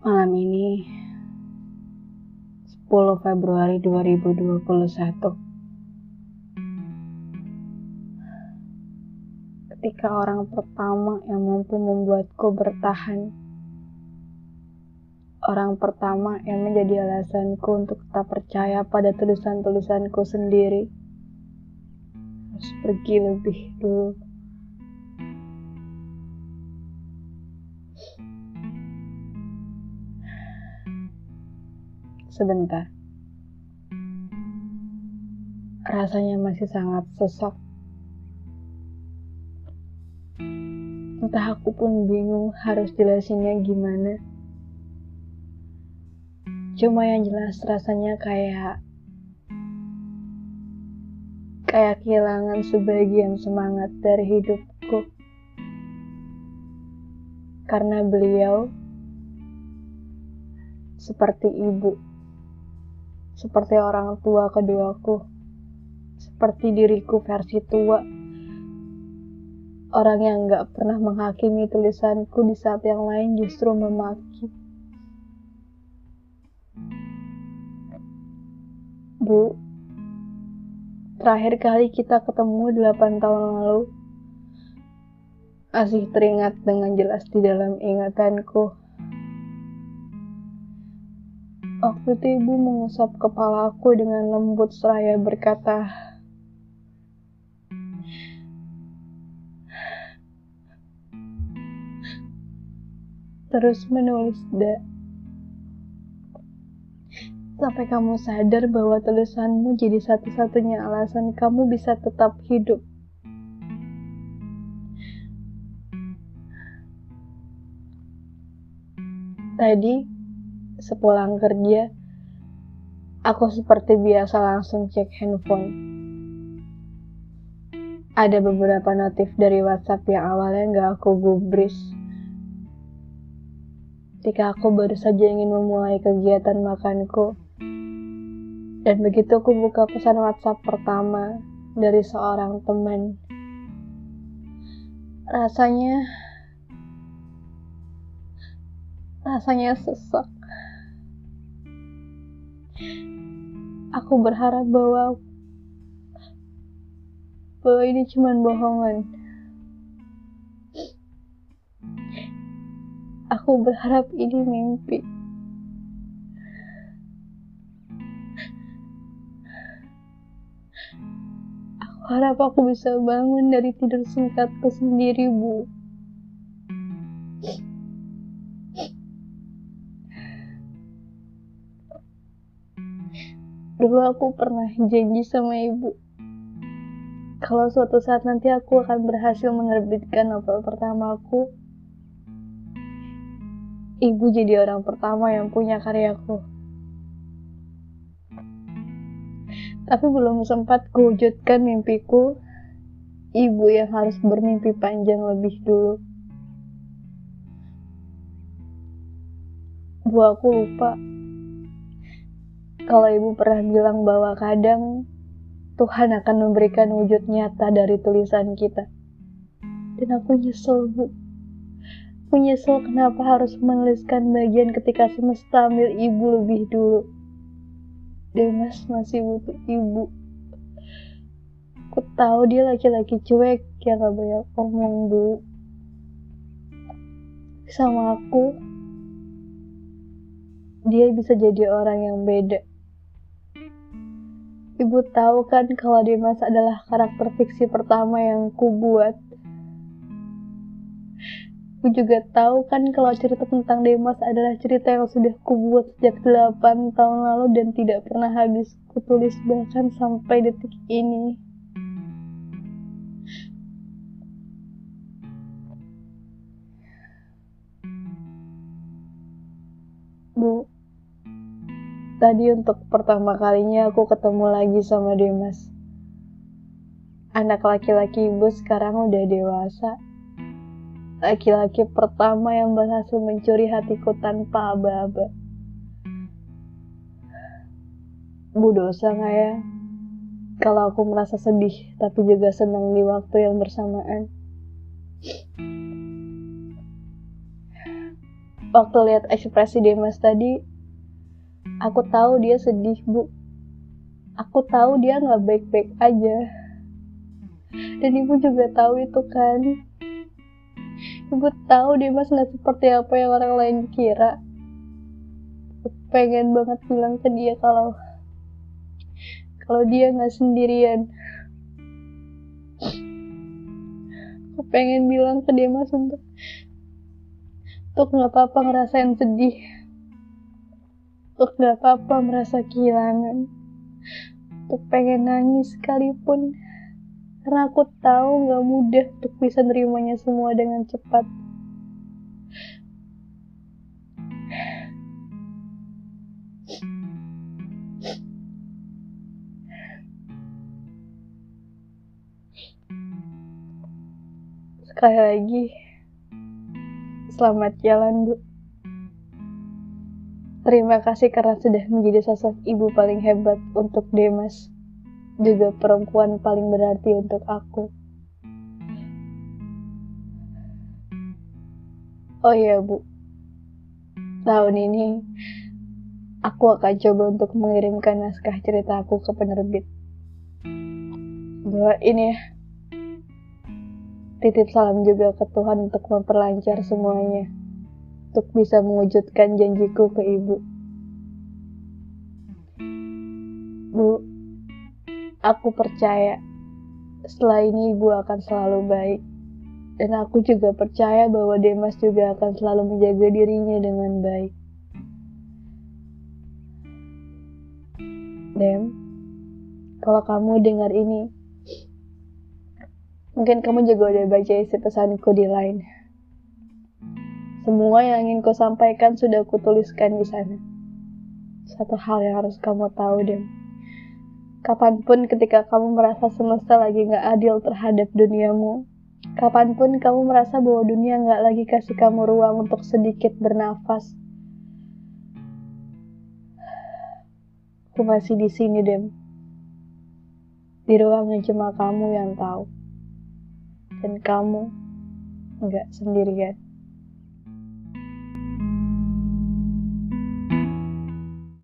Malam ini 10 Februari 2021 Ketika orang pertama yang mampu membuatku bertahan Orang pertama yang menjadi alasanku untuk tetap percaya pada tulisan-tulisanku sendiri Harus pergi lebih dulu sebentar. Rasanya masih sangat sesak. Entah aku pun bingung harus jelasinnya gimana. Cuma yang jelas rasanya kayak kayak kehilangan sebagian semangat dari hidupku. Karena beliau seperti ibu seperti orang tua keduaku, seperti diriku versi tua, orang yang gak pernah menghakimi tulisanku di saat yang lain justru memaki. Bu, terakhir kali kita ketemu 8 tahun lalu, masih teringat dengan jelas di dalam ingatanku. Itu ibu mengusap kepalaku dengan lembut seraya berkata, terus menulis da. Sampai kamu sadar bahwa tulisanmu jadi satu-satunya alasan kamu bisa tetap hidup. Tadi sepulang kerja, aku seperti biasa langsung cek handphone. Ada beberapa notif dari WhatsApp yang awalnya nggak aku gubris. Ketika aku baru saja ingin memulai kegiatan makanku, dan begitu aku buka pesan WhatsApp pertama dari seorang teman, rasanya rasanya sesak. Aku berharap bahwa bahwa ini cuma bohongan. Aku berharap ini mimpi. Aku harap aku bisa bangun dari tidur singkatku sendiri, Bu. Dulu aku pernah janji sama ibu kalau suatu saat nanti aku akan berhasil menerbitkan novel pertamaku, ibu jadi orang pertama yang punya karyaku. Tapi belum sempat kewujudkan mimpiku, ibu yang harus bermimpi panjang lebih dulu. Bu aku lupa kalau ibu pernah bilang bahwa kadang Tuhan akan memberikan wujud nyata dari tulisan kita. Dan aku nyesel, Bu. Aku nyesel kenapa harus menuliskan bagian ketika semesta ambil ibu lebih dulu. Demas masih butuh ibu. Aku tahu dia laki-laki cuek yang gak banyak ngomong, Bu. Sama aku, dia bisa jadi orang yang beda. Ibu tahu kan kalau Dimas adalah karakter fiksi pertama yang ku buat. Ibu juga tahu kan kalau cerita tentang Dimas adalah cerita yang sudah ku buat sejak 8 tahun lalu dan tidak pernah habis ku tulis bahkan sampai detik ini. Tadi untuk pertama kalinya aku ketemu lagi sama Demas. Anak laki-laki ibu sekarang udah dewasa. Laki-laki pertama yang berhasil mencuri hatiku tanpa aba-aba. Bu dosa gak ya? Kalau aku merasa sedih tapi juga senang di waktu yang bersamaan. waktu lihat ekspresi Demas tadi aku tahu dia sedih bu. Aku tahu dia nggak baik-baik aja. Dan ibu juga tahu itu kan? Ibu tahu Demas nggak seperti apa yang orang lain kira. Aku pengen banget bilang ke dia kalau kalau dia nggak sendirian. Aku pengen bilang ke dia mas untuk untuk nggak apa-apa ngerasain sedih untuk nggak apa-apa merasa kehilangan untuk pengen nangis sekalipun karena aku tahu nggak mudah untuk bisa nerimanya semua dengan cepat Sekali lagi, selamat jalan, Bu. Terima kasih karena sudah menjadi sosok ibu paling hebat untuk Demas, juga perempuan paling berarti untuk aku. Oh iya, Bu. Tahun ini, aku akan coba untuk mengirimkan naskah cerita aku ke penerbit. Doain ya Titip salam juga ke Tuhan untuk memperlancar semuanya, untuk bisa mewujudkan janjiku ke ibu. Bu, aku percaya setelah ini ibu akan selalu baik. Dan aku juga percaya bahwa Demas juga akan selalu menjaga dirinya dengan baik. Dem, kalau kamu dengar ini, Mungkin kamu juga udah baca isi pesanku di line. Semua yang ingin kau sampaikan sudah kutuliskan di sana. Satu hal yang harus kamu tahu, Dem. Kapan pun ketika kamu merasa semesta lagi gak adil terhadap duniamu, kapan pun kamu merasa bahwa dunia gak lagi kasih kamu ruang untuk sedikit bernafas, aku masih di sini, Dem. Di ruang yang cuma kamu yang tahu dan kamu nggak sendirian.